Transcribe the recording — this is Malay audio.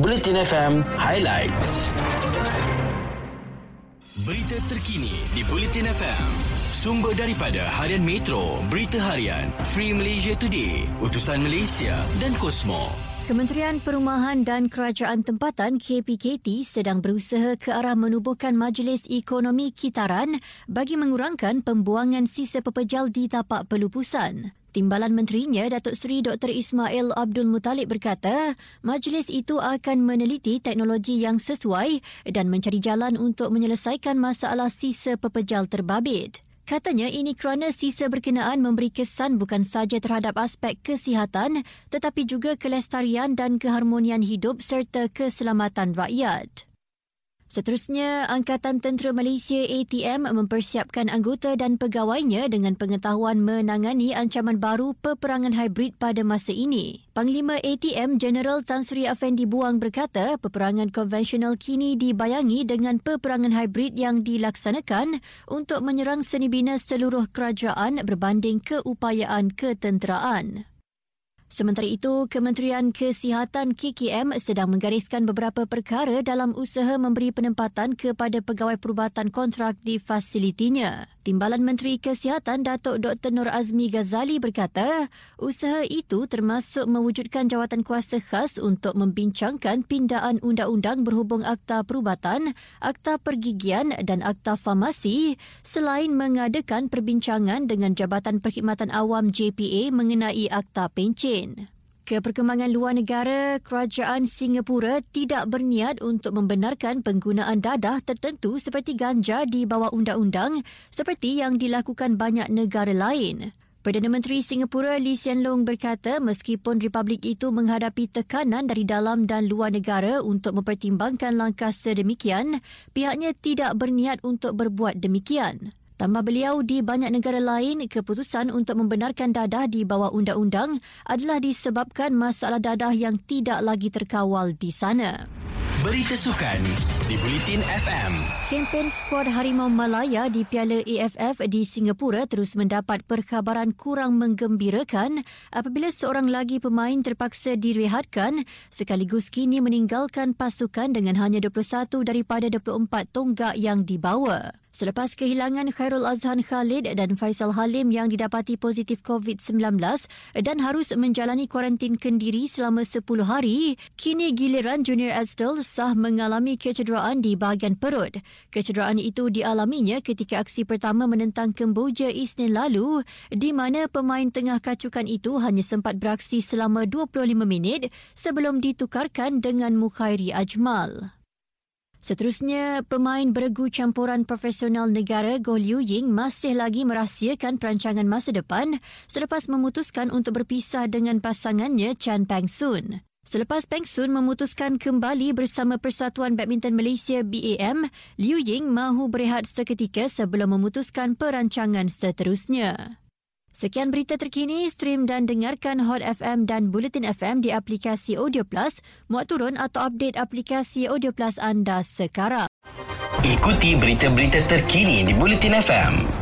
Bulletin FM Highlights. Berita terkini di Bulletin FM. Sumber daripada Harian Metro, Berita Harian, Free Malaysia Today, Utusan Malaysia dan Kosmo. Kementerian Perumahan dan Kerajaan Tempatan KPKT sedang berusaha ke arah menubuhkan Majlis Ekonomi Kitaran bagi mengurangkan pembuangan sisa pepejal di tapak pelupusan. Timbalan Menterinya Datuk Seri Dr. Ismail Abdul Muttalib berkata, majlis itu akan meneliti teknologi yang sesuai dan mencari jalan untuk menyelesaikan masalah sisa pepejal terbabit. Katanya ini kerana sisa berkenaan memberi kesan bukan sahaja terhadap aspek kesihatan tetapi juga kelestarian dan keharmonian hidup serta keselamatan rakyat. Seterusnya, Angkatan Tentera Malaysia ATM mempersiapkan anggota dan pegawainya dengan pengetahuan menangani ancaman baru peperangan hybrid pada masa ini. Panglima ATM General Tan Sri Afendi Buang berkata, peperangan konvensional kini dibayangi dengan peperangan hybrid yang dilaksanakan untuk menyerang seni bina seluruh kerajaan berbanding keupayaan ketenteraan. Sementara itu, Kementerian Kesihatan KKM sedang menggariskan beberapa perkara dalam usaha memberi penempatan kepada pegawai perubatan kontrak di fasilitinya. Timbalan Menteri Kesihatan Datuk Dr. Nur Azmi Ghazali berkata, usaha itu termasuk mewujudkan jawatan kuasa khas untuk membincangkan pindaan undang-undang berhubung akta perubatan, akta pergigian dan akta farmasi selain mengadakan perbincangan dengan Jabatan Perkhidmatan Awam JPA mengenai akta pencen lain. Ke perkembangan luar negara, kerajaan Singapura tidak berniat untuk membenarkan penggunaan dadah tertentu seperti ganja di bawah undang-undang seperti yang dilakukan banyak negara lain. Perdana Menteri Singapura Lee Hsien Loong berkata meskipun republik itu menghadapi tekanan dari dalam dan luar negara untuk mempertimbangkan langkah sedemikian, pihaknya tidak berniat untuk berbuat demikian. Tambah beliau, di banyak negara lain, keputusan untuk membenarkan dadah di bawah undang-undang adalah disebabkan masalah dadah yang tidak lagi terkawal di sana. Berita Sukan di Bulletin FM. Kempen skuad Harimau Malaya di Piala AFF di Singapura terus mendapat perkhabaran kurang menggembirakan apabila seorang lagi pemain terpaksa direhatkan sekaligus kini meninggalkan pasukan dengan hanya 21 daripada 24 tonggak yang dibawa. Selepas kehilangan Khairul Azhan Khalid dan Faisal Halim yang didapati positif COVID-19 dan harus menjalani kuarantin kendiri selama 10 hari, kini giliran Junior Estel sah mengalami kecederaan di bahagian perut. Kecederaan itu dialaminya ketika aksi pertama menentang Kemboja Isnin lalu di mana pemain tengah kacukan itu hanya sempat beraksi selama 25 minit sebelum ditukarkan dengan Mukhairi Ajmal. Seterusnya, pemain beregu campuran profesional negara Goh Liu Ying masih lagi merahsiakan perancangan masa depan selepas memutuskan untuk berpisah dengan pasangannya Chan Peng Soon. Selepas Peng Soon memutuskan kembali bersama Persatuan Badminton Malaysia BAM, Liu Ying mahu berehat seketika sebelum memutuskan perancangan seterusnya. Sekian berita terkini, stream dan dengarkan Hot FM dan Bulletin FM di aplikasi Audio Plus, muat turun atau update aplikasi Audio Plus anda sekarang. Ikuti berita-berita terkini di Bulletin FM.